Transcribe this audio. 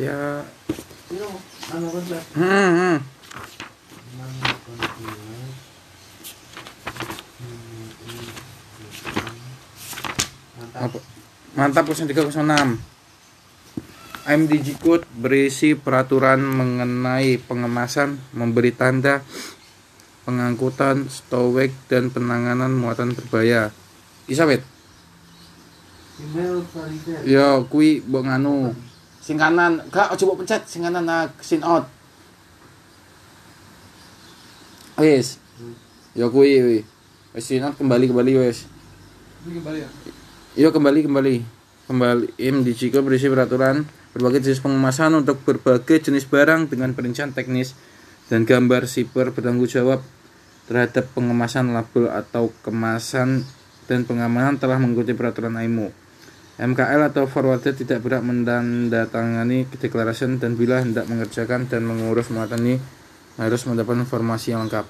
ya hmm, hmm. Mantap. Mantap 0306 MDG Code berisi peraturan mengenai pengemasan, memberi tanda, pengangkutan, stowage, dan penanganan muatan berbahaya. Isabet, Email Farida. yo kui mbok nganu. Sing kanan, gak coba pencet sing kanan nah, sin out. Wis. Yo kui wi. Wis sin out kembali kembali wis. Kembali ya? Yo kembali kembali. Kembali MDG Code berisi peraturan berbagai jenis pengemasan untuk berbagai jenis barang dengan perincian teknis dan gambar siper bertanggung jawab terhadap pengemasan label atau kemasan dan pengamanan telah mengikuti peraturan IMO. MKL atau forwarder tidak berhak menandatangani deklarasi dan bila hendak mengerjakan dan mengurus muatan ini harus mendapat informasi yang lengkap.